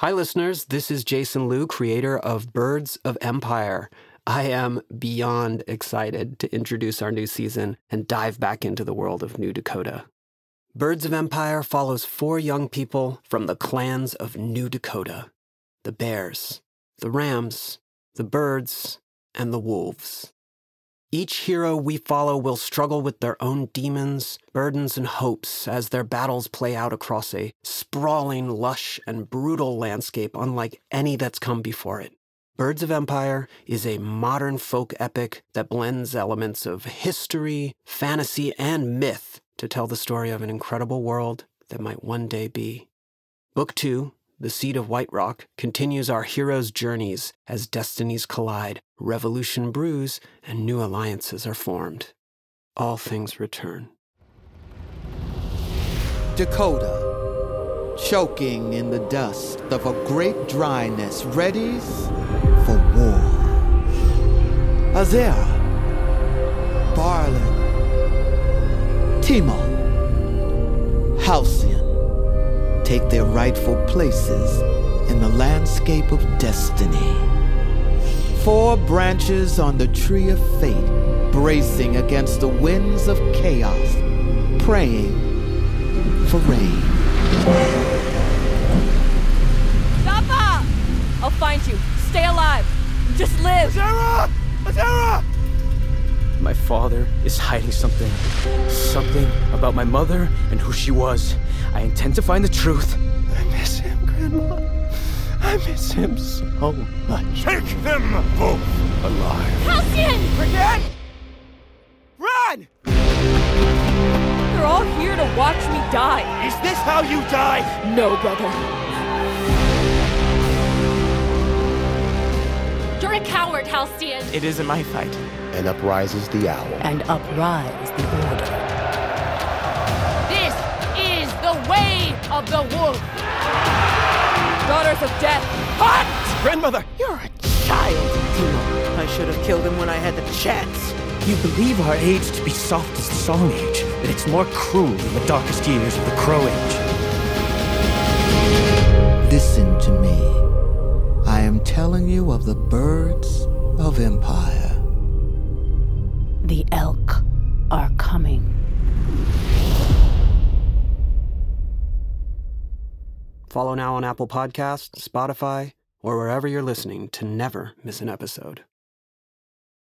Hi, listeners. This is Jason Lew, creator of Birds of Empire. I am beyond excited to introduce our new season and dive back into the world of New Dakota. Birds of Empire follows four young people from the clans of New Dakota the bears, the rams, the birds, and the wolves. Each hero we follow will struggle with their own demons, burdens, and hopes as their battles play out across a sprawling, lush, and brutal landscape unlike any that's come before it. Birds of Empire is a modern folk epic that blends elements of history, fantasy, and myth to tell the story of an incredible world that might one day be. Book 2, the Seed of Whiterock continues our heroes' journeys as destinies collide, revolution brews, and new alliances are formed. All things return. Dakota, choking in the dust of a great dryness, readies for war. Azera, Barlin, Timo, Halcyon take their rightful places in the landscape of destiny. Four branches on the tree of fate, bracing against the winds of chaos, praying for rain. Zappa! I'll find you. Stay alive. Just live. Azera! Azera! My father is hiding something. Something about my mother and who she was. I intend to find the truth. I miss him, Grandma. I miss him so much. Take them both alive. Halcyon! Forget! Run! They're all here to watch me die. Is this how you die? No, brother. You're a coward, Halcyon. It isn't my fight. And uprises the owl. And uprise the order. This is the way of the wolf. Daughters of death, hunt! Grandmother! You're a child, Timo. I should have killed him when I had the chance. You believe our age to be soft as the Song Age, but it's more cruel than the darkest years of the Crow Age. Listen to me. I am telling you of the birds Follow now on Apple Podcasts, Spotify, or wherever you're listening to never miss an episode.